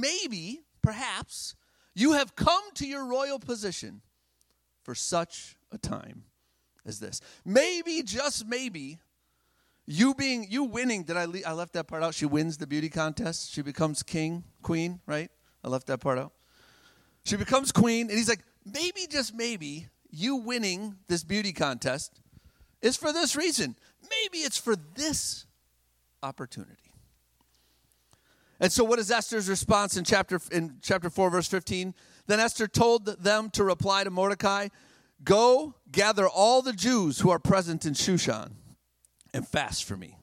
maybe, perhaps, you have come to your royal position for such a time as this. Maybe, just maybe, you being you winning. Did I? Le- I left that part out. She wins the beauty contest. She becomes king, queen. Right? I left that part out. She becomes queen, and he's like, maybe, just maybe, you winning this beauty contest is for this reason. Maybe it's for this opportunity. And so, what is Esther's response in chapter in chapter four, verse fifteen? Then Esther told them to reply to Mordecai, "Go gather all the Jews who are present in Shushan, and fast for me.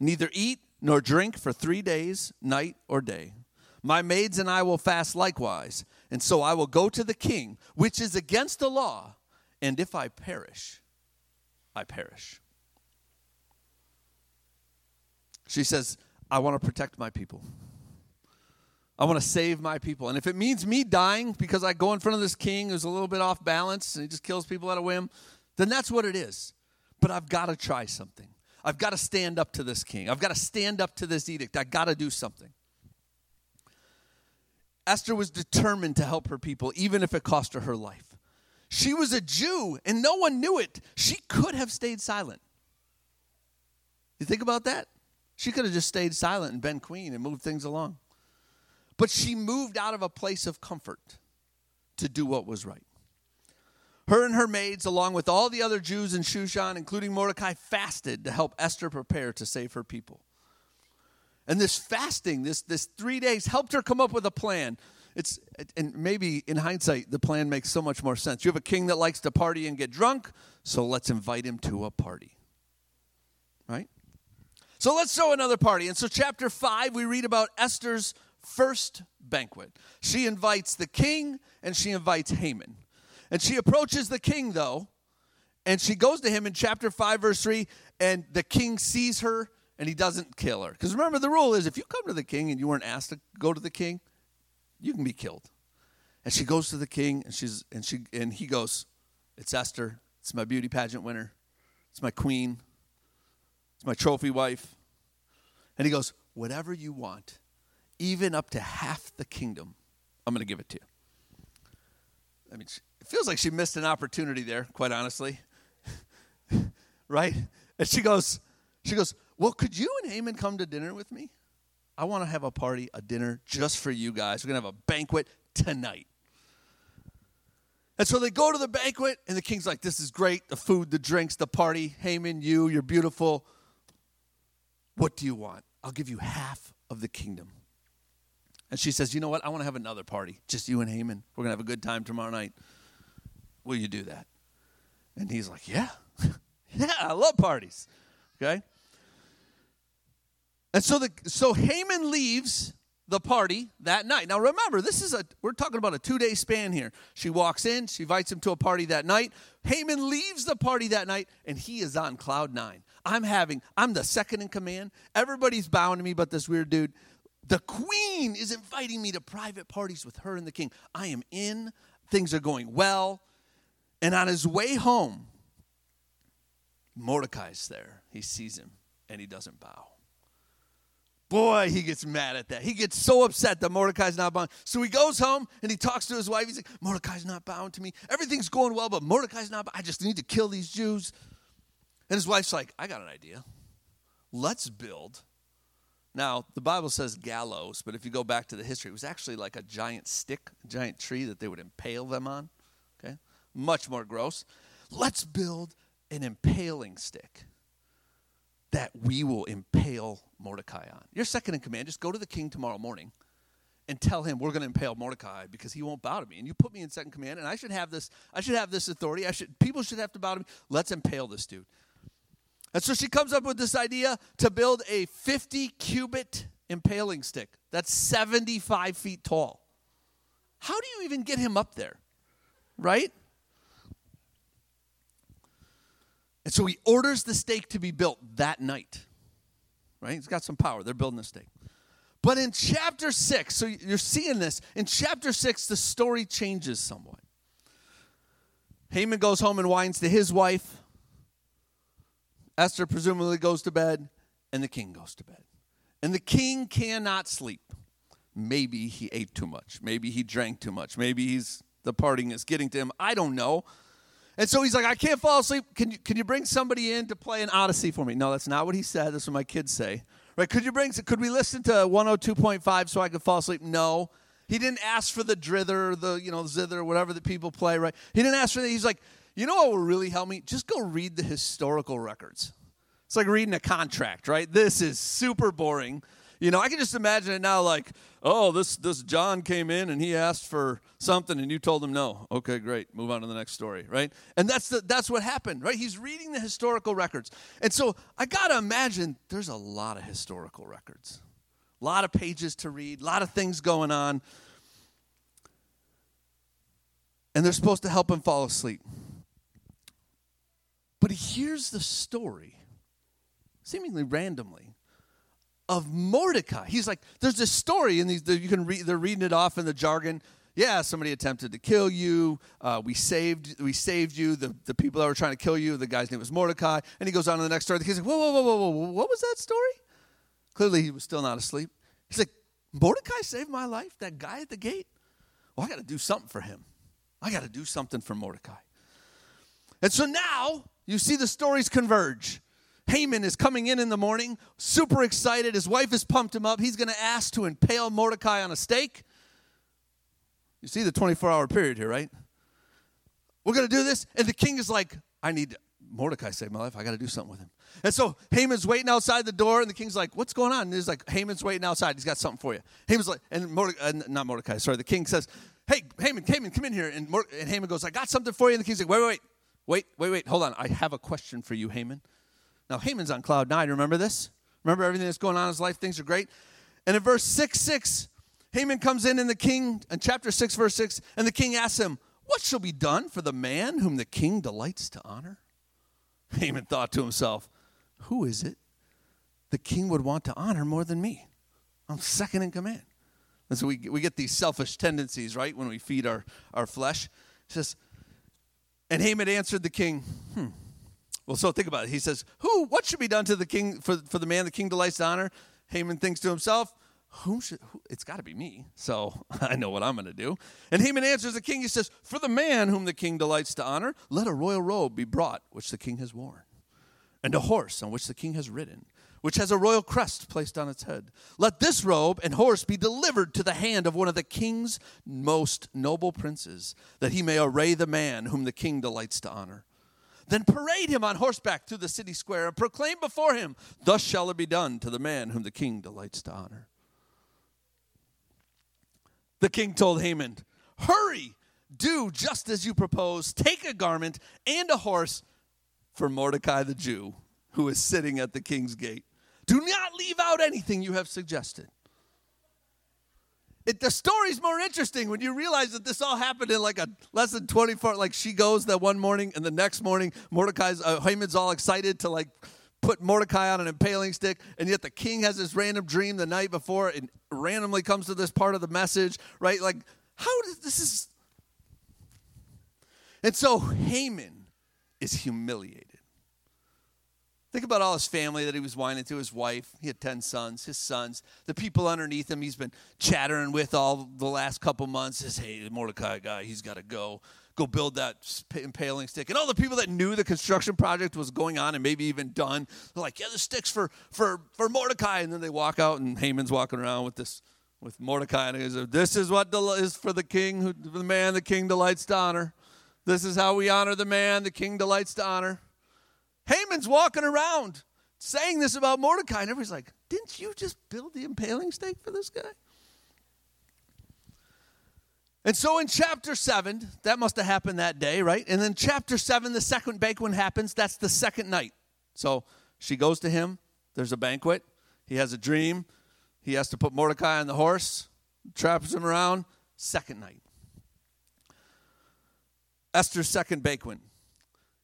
Neither eat nor drink for three days, night or day. My maids and I will fast likewise, and so I will go to the king, which is against the law. And if I perish, I perish." She says, "I want to protect my people." I want to save my people. And if it means me dying because I go in front of this king who's a little bit off balance and he just kills people at a whim, then that's what it is. But I've got to try something. I've got to stand up to this king. I've got to stand up to this edict. I've got to do something. Esther was determined to help her people, even if it cost her her life. She was a Jew and no one knew it. She could have stayed silent. You think about that? She could have just stayed silent and been queen and moved things along. But she moved out of a place of comfort to do what was right. Her and her maids, along with all the other Jews in Shushan, including Mordecai, fasted to help Esther prepare to save her people. And this fasting, this, this three days, helped her come up with a plan. It's, and maybe in hindsight, the plan makes so much more sense. You have a king that likes to party and get drunk, so let's invite him to a party. Right? So let's throw another party. And so, chapter 5, we read about Esther's first banquet. She invites the king and she invites Haman. And she approaches the king, though, and she goes to him in chapter 5, verse 3, and the king sees her and he doesn't kill her. Because remember, the rule is if you come to the king and you weren't asked to go to the king, you can be killed. And she goes to the king and she's and she and he goes, It's Esther, it's my beauty pageant winner, it's my queen, it's my trophy wife. And he goes, Whatever you want, even up to half the kingdom, I'm going to give it to you. I mean, it feels like she missed an opportunity there, quite honestly. right? And she goes, she goes, well, could you and Haman come to dinner with me? I want to have a party, a dinner just for you guys. We're going to have a banquet tonight. And so they go to the banquet, and the king's like, This is great. The food, the drinks, the party. Haman, you, you're beautiful. What do you want? I'll give you half of the kingdom. And she says, You know what? I want to have another party, just you and Haman. We're going to have a good time tomorrow night. Will you do that? And he's like, Yeah. yeah, I love parties. Okay? And so the so Haman leaves the party that night. Now remember, this is a we're talking about a 2-day span here. She walks in, she invites him to a party that night. Haman leaves the party that night and he is on cloud 9. I'm having I'm the second in command. Everybody's bowing to me but this weird dude. The queen is inviting me to private parties with her and the king. I am in, things are going well. And on his way home, Mordecai's there. He sees him and he doesn't bow. Boy, he gets mad at that. He gets so upset that Mordecai's not bowing. So he goes home and he talks to his wife. He's like, Mordecai's not bowing to me. Everything's going well, but Mordecai's not. I just need to kill these Jews. And his wife's like, I got an idea. Let's build now, the Bible says gallows, but if you go back to the history, it was actually like a giant stick, a giant tree that they would impale them on. Okay? Much more gross. Let's build an impaling stick that we will impale Mordecai on. You're second in command. Just go to the king tomorrow morning and tell him we're going to impale Mordecai because he won't bow to me. And you put me in second command, and I should have this. I should have this authority. I should. People should have to bow to me. Let's impale this dude. And so she comes up with this idea to build a 50 cubit impaling stick that's 75 feet tall. How do you even get him up there? Right? And so he orders the stake to be built that night. Right? He's got some power. They're building the stake. But in chapter 6, so you're seeing this, in chapter 6, the story changes somewhat. Haman goes home and whines to his wife. Esther presumably goes to bed, and the king goes to bed. And the king cannot sleep. maybe he ate too much. Maybe he drank too much. Maybe he's the partying is getting to him. I don't know. And so he's like, I can't fall asleep. Can you, can you bring somebody in to play an Odyssey for me? No, that's not what he said. That's what my kids say. Right? Could you bring? Could we listen to 102.5 so I could fall asleep? No. He didn't ask for the drither, the you know zither, whatever that people play. Right? He didn't ask for that. He's like, you know what will really help me? Just go read the historical records. It's like reading a contract, right? This is super boring. You know, I can just imagine it now like, oh, this this John came in and he asked for something and you told him no. Okay, great. Move on to the next story, right? And that's the, that's what happened, right? He's reading the historical records. And so I got to imagine there's a lot of historical records. A lot of pages to read, a lot of things going on. And they're supposed to help him fall asleep. But he hears the story, seemingly randomly, of Mordecai. He's like, there's this story, and these you can read, they're reading it off in the jargon. Yeah, somebody attempted to kill you. Uh, we saved, we saved you. The, the people that were trying to kill you, the guy's name was Mordecai. And he goes on to the next story. He's like, whoa, whoa, whoa, whoa, whoa, what was that story? Clearly, he was still not asleep. He's like, Mordecai saved my life. That guy at the gate. Well, I got to do something for him. I got to do something for Mordecai. And so now you see the stories converge. Haman is coming in in the morning, super excited. His wife has pumped him up. He's going to ask to impale Mordecai on a stake. You see the 24 hour period here, right? We're going to do this. And the king is like, I need Mordecai saved my life. I got to do something with him. And so Haman's waiting outside the door, and the king's like, What's going on? And he's like, Haman's waiting outside. He's got something for you. Haman's like, and Mordecai, not Mordecai, sorry. The king says, Hey, Haman, Haman, come in here. And, Morde- and Haman goes, I got something for you. And the king's like, Wait, wait, wait. Wait, wait, wait, hold on. I have a question for you, Haman. Now, Haman's on cloud nine. Remember this? Remember everything that's going on in his life? Things are great. And in verse 6 6, Haman comes in, and the king, in chapter 6, verse 6, and the king asks him, What shall be done for the man whom the king delights to honor? Haman thought to himself, Who is it the king would want to honor more than me? I'm second in command. And so we, we get these selfish tendencies, right, when we feed our, our flesh. He says, and Haman answered the king, hmm. Well, so think about it. He says, Who, what should be done to the king for, for the man the king delights to honor? Haman thinks to himself, Whom should who, it's gotta be me. So I know what I'm gonna do. And Haman answers the king, he says, For the man whom the king delights to honor, let a royal robe be brought, which the king has worn, and a horse on which the king has ridden, which has a royal crest placed on its head. Let this robe and horse be delivered to the hand of one of the king's most noble princes, that he may array the man whom the king delights to honor. Then parade him on horseback through the city square and proclaim before him, Thus shall it be done to the man whom the king delights to honor. The king told Haman, Hurry, do just as you propose. Take a garment and a horse for Mordecai the Jew, who is sitting at the king's gate. Do not leave out anything you have suggested. It, the story's more interesting when you realize that this all happened in like a less than 24 like she goes that one morning and the next morning mordecai's uh, haman's all excited to like put mordecai on an impaling stick and yet the king has this random dream the night before and randomly comes to this part of the message right like how does this is and so haman is humiliated Think about all his family that he was whining to, his wife. He had 10 sons, his sons, the people underneath him he's been chattering with all the last couple months. Says, hey, Mordecai guy, he's got to go. Go build that impaling stick. And all the people that knew the construction project was going on and maybe even done, they're like, yeah, the stick's for, for, for Mordecai. And then they walk out, and Haman's walking around with this with Mordecai, and he says, This is what is for the king, who, the man the king delights to honor. This is how we honor the man the king delights to honor. Haman's walking around saying this about Mordecai, and everybody's like, Didn't you just build the impaling stake for this guy? And so in chapter 7, that must have happened that day, right? And then chapter 7, the second banquet happens. That's the second night. So she goes to him. There's a banquet. He has a dream. He has to put Mordecai on the horse, traps him around. Second night. Esther's second banquet.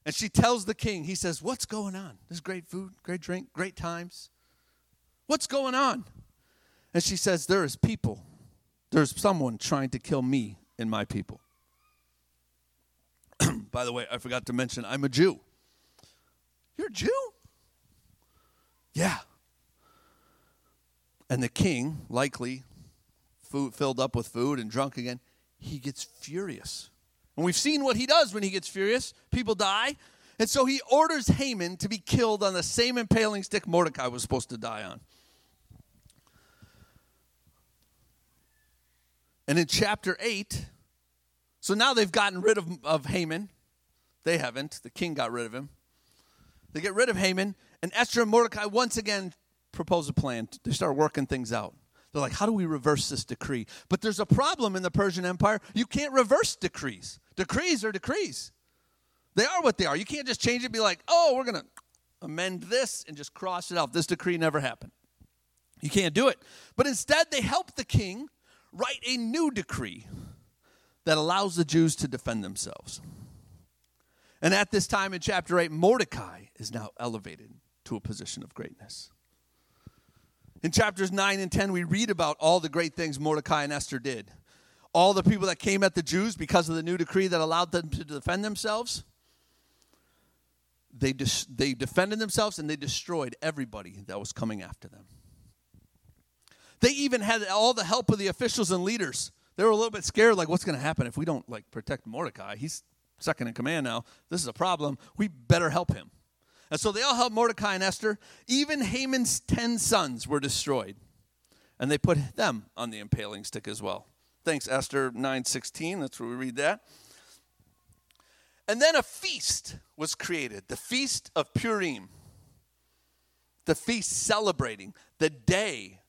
And she tells the king, he says, What's going on? There's great food, great drink, great times. What's going on? And she says, There is people. There's someone trying to kill me and my people. By the way, I forgot to mention, I'm a Jew. You're a Jew? Yeah. And the king, likely food, filled up with food and drunk again, he gets furious. And we've seen what he does when he gets furious. People die. And so he orders Haman to be killed on the same impaling stick Mordecai was supposed to die on. And in chapter 8, so now they've gotten rid of, of Haman. They haven't. The king got rid of him. They get rid of Haman, and Esther and Mordecai once again propose a plan. They start working things out. They're like, how do we reverse this decree? But there's a problem in the Persian Empire. You can't reverse decrees. Decrees are decrees. They are what they are. You can't just change it be like, oh, we're going to amend this and just cross it out. This decree never happened. You can't do it. But instead, they help the king write a new decree that allows the Jews to defend themselves. And at this time in chapter 8, Mordecai is now elevated to a position of greatness. In chapters 9 and 10, we read about all the great things Mordecai and Esther did. All the people that came at the Jews because of the new decree that allowed them to defend themselves, they, dis- they defended themselves and they destroyed everybody that was coming after them. They even had all the help of the officials and leaders. They were a little bit scared, like, what's going to happen if we don't like protect Mordecai? He's second in command now. This is a problem. We better help him. And so they all helped Mordecai and Esther. Even Haman's ten sons were destroyed. And they put them on the impaling stick as well. Thanks, Esther 9:16. That's where we read that. And then a feast was created, the feast of Purim. The feast celebrating the day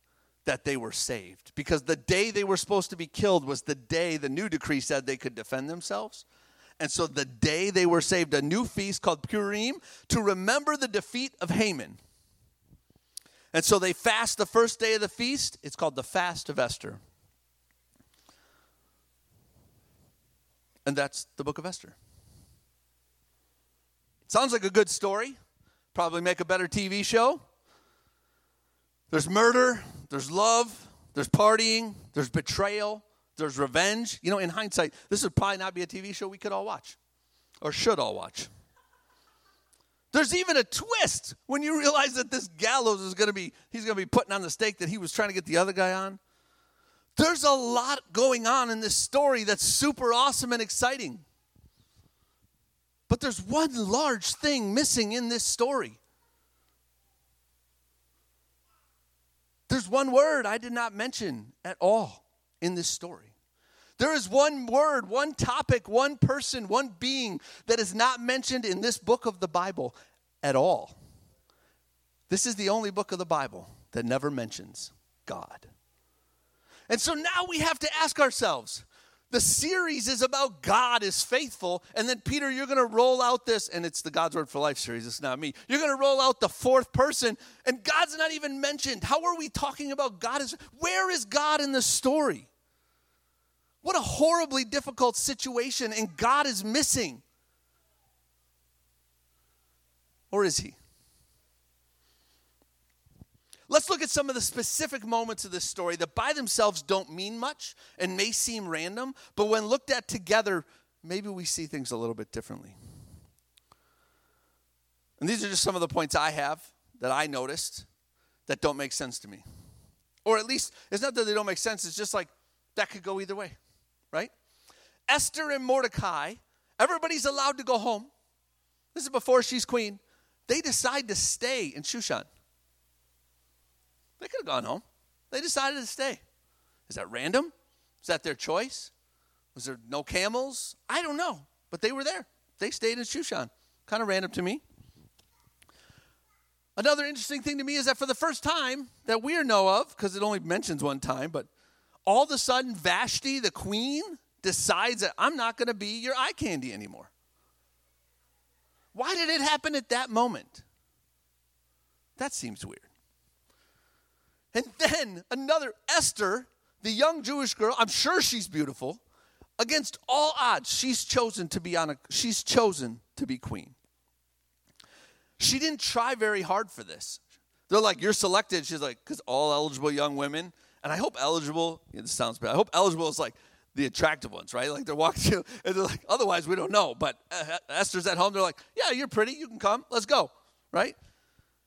that they were saved. Because the day they were supposed to be killed was the day the new decree said they could defend themselves. And so the day they were saved, a new feast called Purim to remember the defeat of Haman. And so they fast the first day of the feast. It's called the Fast of Esther. And that's the book of Esther. Sounds like a good story. Probably make a better TV show. There's murder, there's love, there's partying, there's betrayal, there's revenge. You know, in hindsight, this would probably not be a TV show we could all watch or should all watch. There's even a twist when you realize that this gallows is going to be, he's going to be putting on the stake that he was trying to get the other guy on. There's a lot going on in this story that's super awesome and exciting. But there's one large thing missing in this story. There's one word I did not mention at all in this story. There is one word, one topic, one person, one being that is not mentioned in this book of the Bible at all. This is the only book of the Bible that never mentions God. And so now we have to ask ourselves the series is about God is faithful. And then, Peter, you're going to roll out this, and it's the God's Word for Life series, it's not me. You're going to roll out the fourth person, and God's not even mentioned. How are we talking about God? Is Where is God in the story? What a horribly difficult situation, and God is missing. Or is he? Let's look at some of the specific moments of this story that by themselves don't mean much and may seem random, but when looked at together, maybe we see things a little bit differently. And these are just some of the points I have that I noticed that don't make sense to me. Or at least, it's not that they don't make sense, it's just like that could go either way right? Esther and Mordecai, everybody's allowed to go home. This is before she's queen. They decide to stay in Shushan. They could have gone home. They decided to stay. Is that random? Is that their choice? Was there no camels? I don't know. But they were there. They stayed in Shushan. Kind of random to me. Another interesting thing to me is that for the first time that we know of, because it only mentions one time, but all of a sudden Vashti, the queen, decides that I'm not going to be your eye candy anymore. Why did it happen at that moment? That seems weird. And then another Esther, the young Jewish girl, I'm sure she's beautiful. Against all odds, she's chosen to be on a she's chosen to be queen. She didn't try very hard for this. They're like, You're selected. She's like, because all eligible young women and I hope eligible, yeah, this sounds bad. I hope eligible is like the attractive ones, right? Like they're walking and they're like, otherwise we don't know. But uh, Esther's at home. They're like, yeah, you're pretty. You can come. Let's go, right?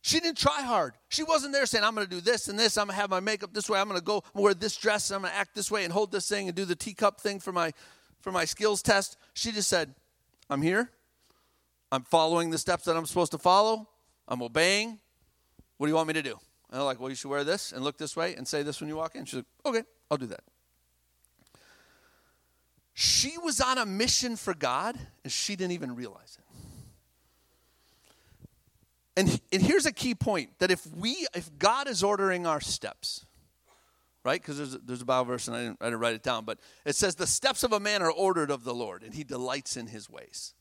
She didn't try hard. She wasn't there saying, I'm going to do this and this. I'm going to have my makeup this way. I'm going to go wear this dress. I'm going to act this way and hold this thing and do the teacup thing for my, for my skills test. She just said, I'm here. I'm following the steps that I'm supposed to follow. I'm obeying. What do you want me to do? And they're like, well, you should wear this and look this way and say this when you walk in. She's like, okay, I'll do that. She was on a mission for God and she didn't even realize it. And, and here's a key point that if we, if God is ordering our steps, right? Because there's, there's a Bible verse and I didn't, I didn't write it down, but it says, The steps of a man are ordered of the Lord, and he delights in his ways.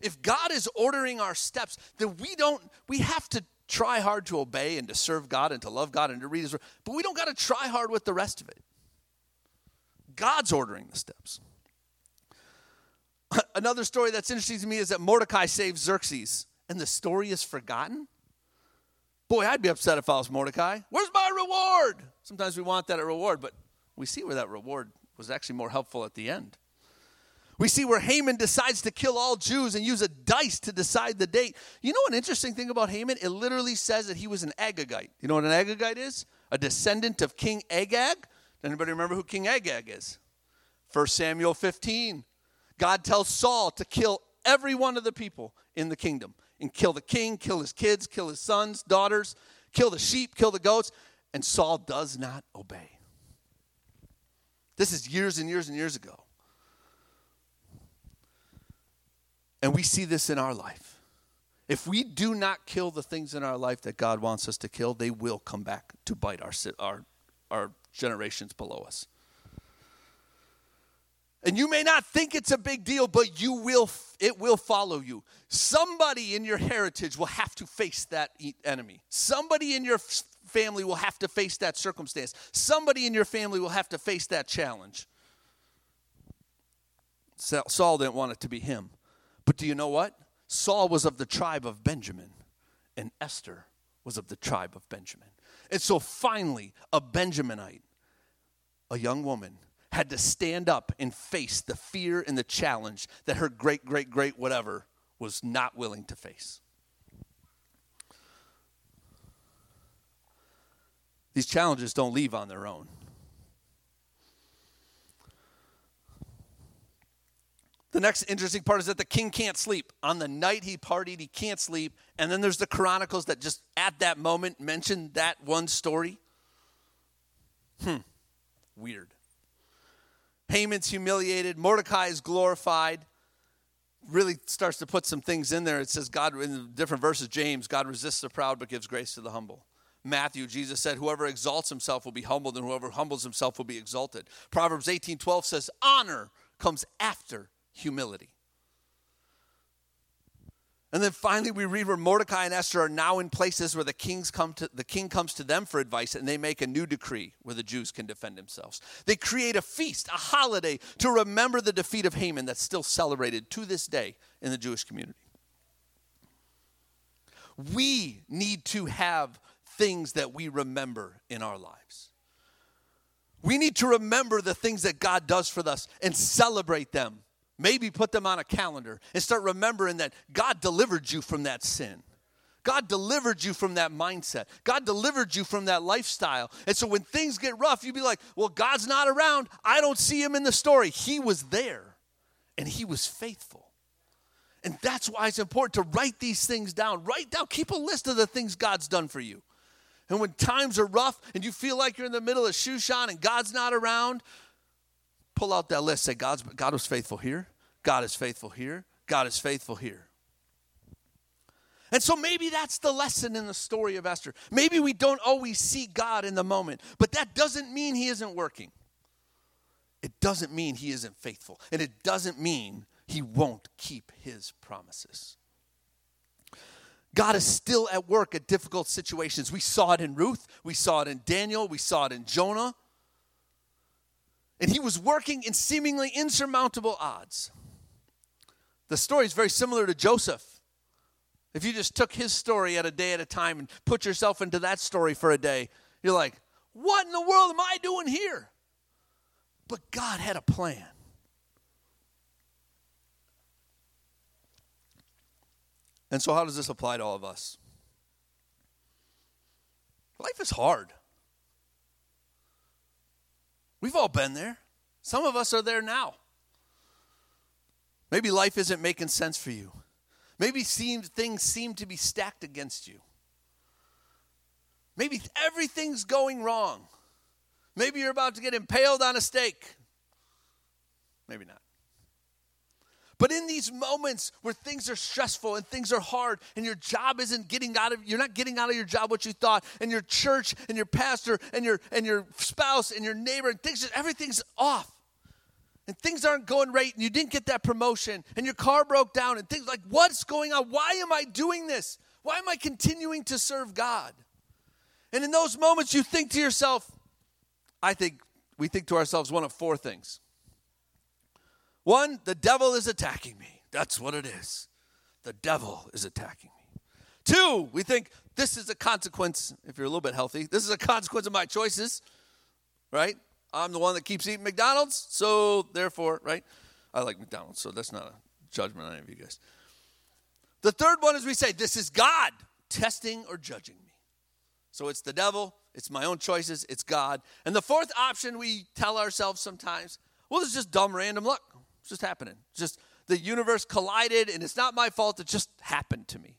If God is ordering our steps, then we don't, we have to try hard to obey and to serve God and to love God and to read his word, but we don't got to try hard with the rest of it. God's ordering the steps. Another story that's interesting to me is that Mordecai saves Xerxes and the story is forgotten? Boy, I'd be upset if I was Mordecai. Where's my reward? Sometimes we want that reward, but we see where that reward was actually more helpful at the end. We see where Haman decides to kill all Jews and use a dice to decide the date. You know an interesting thing about Haman? It literally says that he was an Agagite. You know what an Agagite is? A descendant of King Agag. Does anybody remember who King Agag is? 1 Samuel 15. God tells Saul to kill every one of the people in the kingdom and kill the king, kill his kids, kill his sons, daughters, kill the sheep, kill the goats. And Saul does not obey. This is years and years and years ago. And we see this in our life. If we do not kill the things in our life that God wants us to kill, they will come back to bite our, our, our generations below us. And you may not think it's a big deal, but you will it will follow you. Somebody in your heritage will have to face that enemy. Somebody in your family will have to face that circumstance. Somebody in your family will have to face that challenge. Saul didn't want it to be him. But do you know what? Saul was of the tribe of Benjamin, and Esther was of the tribe of Benjamin. And so finally, a Benjaminite, a young woman, had to stand up and face the fear and the challenge that her great, great, great whatever was not willing to face. These challenges don't leave on their own. The next interesting part is that the king can't sleep. On the night he partied, he can't sleep. And then there's the Chronicles that just at that moment mention that one story. Hmm, weird. Haman's humiliated, Mordecai is glorified. Really starts to put some things in there. It says, God, in different verses, James, God resists the proud but gives grace to the humble. Matthew, Jesus said, Whoever exalts himself will be humbled, and whoever humbles himself will be exalted. Proverbs 18 12 says, Honor comes after humility. And then finally, we read where Mordecai and Esther are now in places where the kings come to the king comes to them for advice, and they make a new decree where the Jews can defend themselves. They create a feast, a holiday to remember the defeat of Haman that's still celebrated to this day in the Jewish community. We need to have things that we remember in our lives. We need to remember the things that God does for us and celebrate them Maybe put them on a calendar and start remembering that God delivered you from that sin. God delivered you from that mindset. God delivered you from that lifestyle. And so when things get rough, you'd be like, well, God's not around. I don't see him in the story. He was there and he was faithful. And that's why it's important to write these things down. Write down, keep a list of the things God's done for you. And when times are rough and you feel like you're in the middle of Shushan and God's not around, pull out that list. Say, God's, God was faithful here. God is faithful here. God is faithful here. And so maybe that's the lesson in the story of Esther. Maybe we don't always see God in the moment, but that doesn't mean He isn't working. It doesn't mean He isn't faithful. And it doesn't mean He won't keep His promises. God is still at work at difficult situations. We saw it in Ruth, we saw it in Daniel, we saw it in Jonah. And he was working in seemingly insurmountable odds. The story is very similar to Joseph. If you just took his story at a day at a time and put yourself into that story for a day, you're like, what in the world am I doing here? But God had a plan. And so, how does this apply to all of us? Life is hard. We've all been there. Some of us are there now. Maybe life isn't making sense for you. Maybe seems, things seem to be stacked against you. Maybe everything's going wrong. Maybe you're about to get impaled on a stake. Maybe not. But in these moments where things are stressful and things are hard and your job isn't getting out of you're not getting out of your job what you thought and your church and your pastor and your and your spouse and your neighbor and things just everything's off. And things aren't going right and you didn't get that promotion and your car broke down and things like what's going on? Why am I doing this? Why am I continuing to serve God? And in those moments you think to yourself I think we think to ourselves one of four things. One, the devil is attacking me. That's what it is. The devil is attacking me. Two, we think this is a consequence, if you're a little bit healthy, this is a consequence of my choices, right? I'm the one that keeps eating McDonald's, so therefore, right? I like McDonald's, so that's not a judgment on any of you guys. The third one is we say, this is God testing or judging me. So it's the devil, it's my own choices, it's God. And the fourth option we tell ourselves sometimes, well, it's just dumb random luck. It's just happening. Just the universe collided, and it's not my fault. It just happened to me.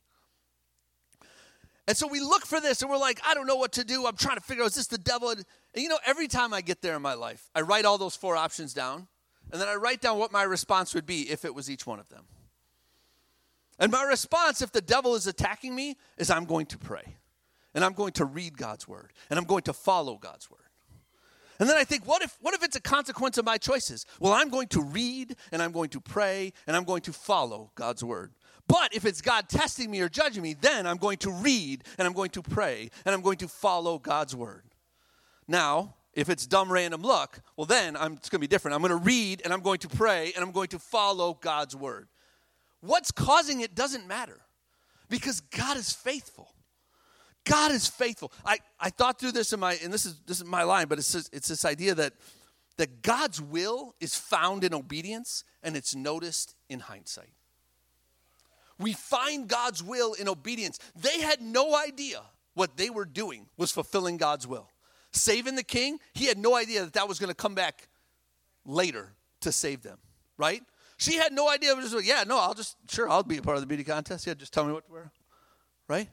And so we look for this, and we're like, I don't know what to do. I'm trying to figure out, is this the devil? And you know, every time I get there in my life, I write all those four options down, and then I write down what my response would be if it was each one of them. And my response, if the devil is attacking me, is I'm going to pray, and I'm going to read God's word, and I'm going to follow God's word. And then I think, what if, what if it's a consequence of my choices? Well, I'm going to read and I'm going to pray and I'm going to follow God's word. But if it's God testing me or judging me, then I'm going to read and I'm going to pray and I'm going to follow God's word. Now, if it's dumb random luck, well, then I'm, it's going to be different. I'm going to read and I'm going to pray and I'm going to follow God's word. What's causing it doesn't matter because God is faithful. God is faithful. I, I thought through this in my, and this is this is my line, but it's this, it's this idea that that God's will is found in obedience and it's noticed in hindsight. We find God's will in obedience. They had no idea what they were doing was fulfilling God's will. Saving the king, he had no idea that that was going to come back later to save them, right? She had no idea. Just like, yeah, no, I'll just, sure, I'll be a part of the beauty contest. Yeah, just tell me what to wear, right?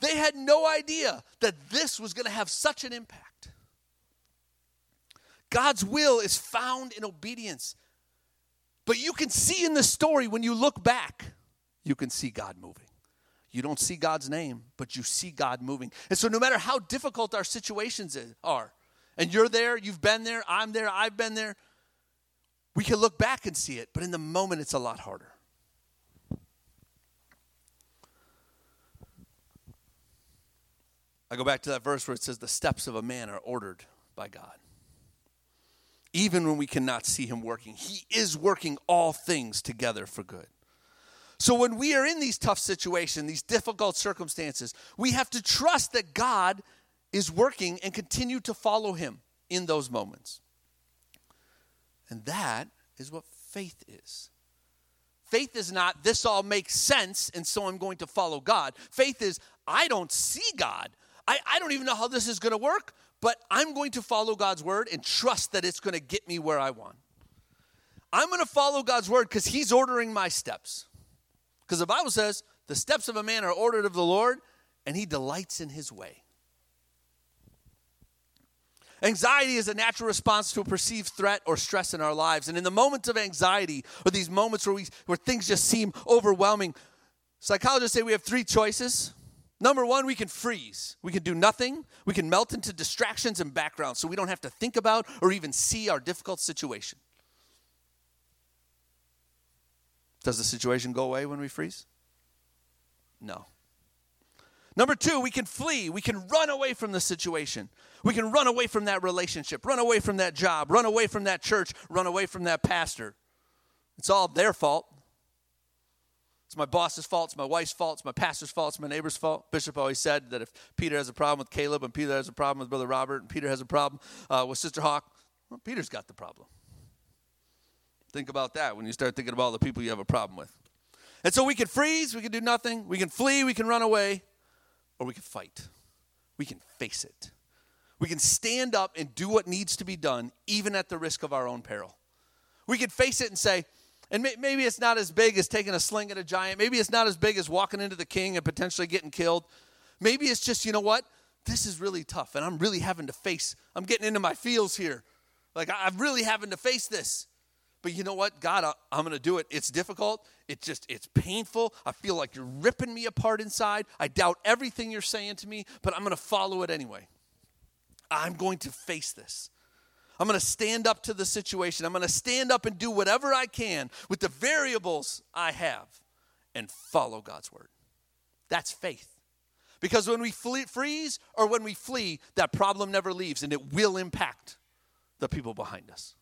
They had no idea that this was going to have such an impact. God's will is found in obedience. But you can see in the story when you look back, you can see God moving. You don't see God's name, but you see God moving. And so, no matter how difficult our situations are, and you're there, you've been there, I'm there, I've been there, we can look back and see it, but in the moment, it's a lot harder. I go back to that verse where it says, The steps of a man are ordered by God. Even when we cannot see him working, he is working all things together for good. So when we are in these tough situations, these difficult circumstances, we have to trust that God is working and continue to follow him in those moments. And that is what faith is. Faith is not, this all makes sense, and so I'm going to follow God. Faith is, I don't see God, I, I don't even know how this is going to work, but I'm going to follow God's word and trust that it's going to get me where I want. I'm going to follow God's word because He's ordering my steps. Because the Bible says, the steps of a man are ordered of the Lord, and He delights in His way. Anxiety is a natural response to a perceived threat or stress in our lives. And in the moments of anxiety, or these moments where, we, where things just seem overwhelming, psychologists say we have three choices Number one, we can freeze. We can do nothing. We can melt into distractions and backgrounds so we don't have to think about or even see our difficult situation. Does the situation go away when we freeze? No. Number two, we can flee. We can run away from the situation. We can run away from that relationship, run away from that job, run away from that church, run away from that pastor. It's all their fault. It's my boss's fault. It's my wife's fault. It's my pastor's fault. It's my neighbor's fault. Bishop always said that if Peter has a problem with Caleb and Peter has a problem with Brother Robert and Peter has a problem uh, with Sister Hawk, well, Peter's got the problem. Think about that when you start thinking about all the people you have a problem with. And so we can freeze, we can do nothing, we can flee, we can run away, or we can fight. we can face it. We can stand up and do what needs to be done, even at the risk of our own peril. We can face it and say, and maybe it's not as big as taking a sling at a giant. Maybe it's not as big as walking into the king and potentially getting killed. Maybe it's just, you know what? This is really tough, and I'm really having to face, I'm getting into my feels here. Like, I'm really having to face this. But you know what? God, I'm going to do it. It's difficult. It's just, it's painful. I feel like you're ripping me apart inside. I doubt everything you're saying to me, but I'm going to follow it anyway. I'm going to face this. I'm going to stand up to the situation. I'm going to stand up and do whatever I can with the variables I have and follow God's word. That's faith. Because when we flee, freeze or when we flee, that problem never leaves and it will impact the people behind us.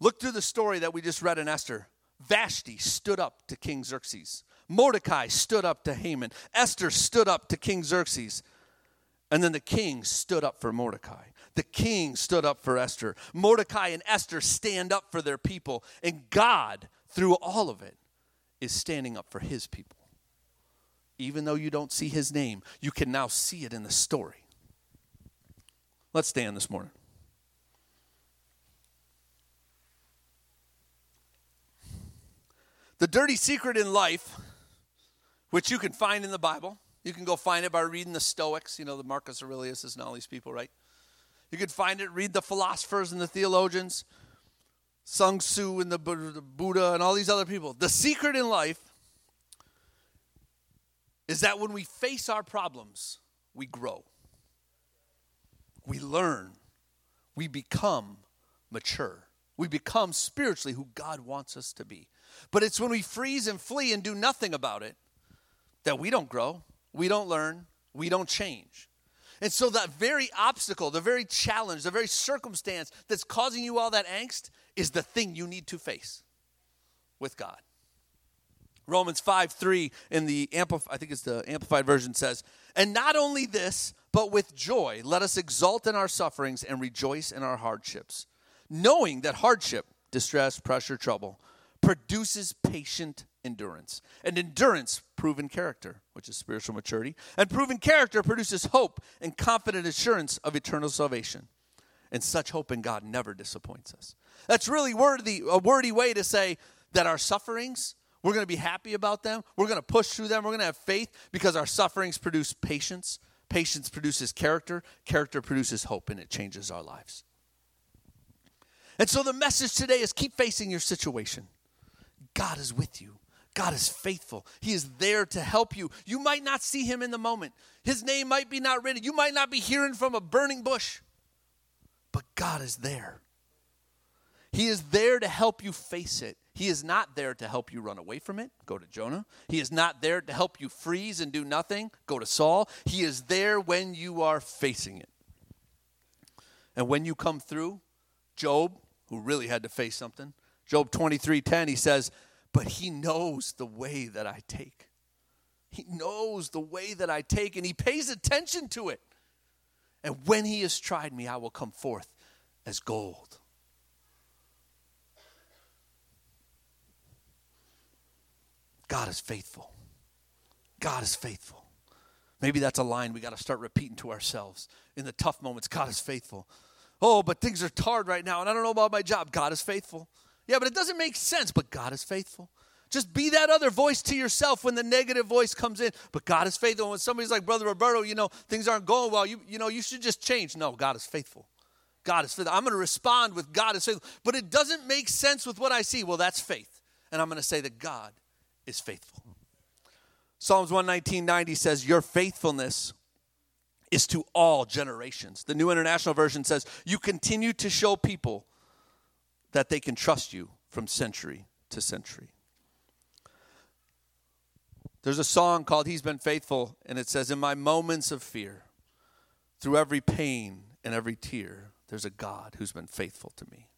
Look through the story that we just read in Esther. Vashti stood up to King Xerxes. Mordecai stood up to Haman. Esther stood up to King Xerxes. And then the king stood up for Mordecai. The king stood up for Esther. Mordecai and Esther stand up for their people. And God, through all of it, is standing up for his people. Even though you don't see his name, you can now see it in the story. Let's stand this morning. The dirty secret in life, which you can find in the Bible, you can go find it by reading the Stoics, you know, the Marcus Aurelius and all these people, right? You could find it, read the philosophers and the theologians, Sun Tzu and the Buddha and all these other people. The secret in life is that when we face our problems, we grow, we learn, we become mature, we become spiritually who God wants us to be. But it's when we freeze and flee and do nothing about it that we don't grow, we don't learn, we don't change. And so, that very obstacle, the very challenge, the very circumstance that's causing you all that angst is the thing you need to face with God. Romans 5 3 in the Amplified, I think it's the Amplified version says, And not only this, but with joy, let us exult in our sufferings and rejoice in our hardships, knowing that hardship, distress, pressure, trouble, produces patient endurance. And endurance, proven character, which is spiritual maturity. And proven character produces hope and confident assurance of eternal salvation. And such hope in God never disappoints us. That's really worthy, a wordy way to say that our sufferings, we're going to be happy about them. We're going to push through them. We're going to have faith because our sufferings produce patience. Patience produces character. Character produces hope, and it changes our lives. And so the message today is keep facing your situation. God is with you. God is faithful. He is there to help you. You might not see him in the moment. His name might be not written. You might not be hearing from a burning bush. But God is there. He is there to help you face it. He is not there to help you run away from it. Go to Jonah. He is not there to help you freeze and do nothing. Go to Saul. He is there when you are facing it. And when you come through, Job, who really had to face something, Job 23:10 he says, but he knows the way that I take. He knows the way that I take, and he pays attention to it. And when he has tried me, I will come forth as gold. God is faithful. God is faithful. Maybe that's a line we got to start repeating to ourselves in the tough moments. God is faithful. Oh, but things are hard right now, and I don't know about my job. God is faithful. Yeah, but it doesn't make sense. But God is faithful. Just be that other voice to yourself when the negative voice comes in. But God is faithful. When somebody's like, Brother Roberto, you know, things aren't going well, you, you know, you should just change. No, God is faithful. God is faithful. I'm going to respond with God is faithful. But it doesn't make sense with what I see. Well, that's faith. And I'm going to say that God is faithful. Psalms 119.90 says, Your faithfulness is to all generations. The New International Version says, You continue to show people that they can trust you from century to century. There's a song called He's Been Faithful, and it says, In my moments of fear, through every pain and every tear, there's a God who's been faithful to me.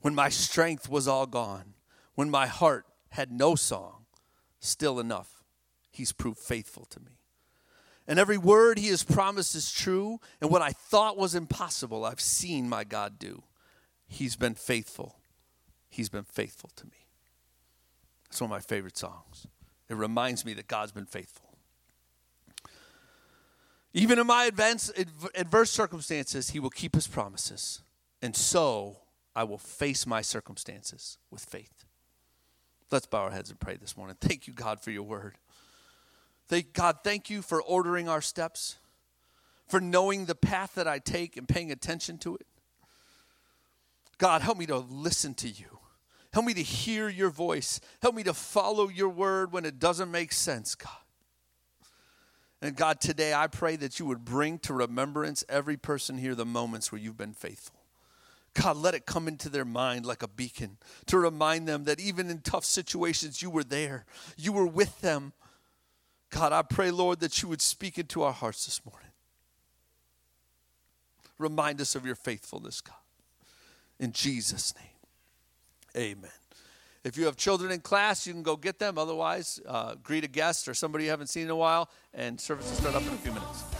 When my strength was all gone, when my heart had no song, still enough, He's proved faithful to me. And every word He has promised is true, and what I thought was impossible, I've seen my God do. He's been faithful. He's been faithful to me. It's one of my favorite songs. It reminds me that God's been faithful. Even in my advance, adverse circumstances, He will keep His promises. And so I will face my circumstances with faith. Let's bow our heads and pray this morning. Thank you, God, for your word. Thank God, thank you for ordering our steps, for knowing the path that I take and paying attention to it. God, help me to listen to you. Help me to hear your voice. Help me to follow your word when it doesn't make sense, God. And God, today I pray that you would bring to remembrance every person here the moments where you've been faithful. God, let it come into their mind like a beacon to remind them that even in tough situations, you were there, you were with them. God, I pray, Lord, that you would speak into our hearts this morning. Remind us of your faithfulness, God. In Jesus' name, amen. If you have children in class, you can go get them. Otherwise, uh, greet a guest or somebody you haven't seen in a while, and service will start up in a few minutes.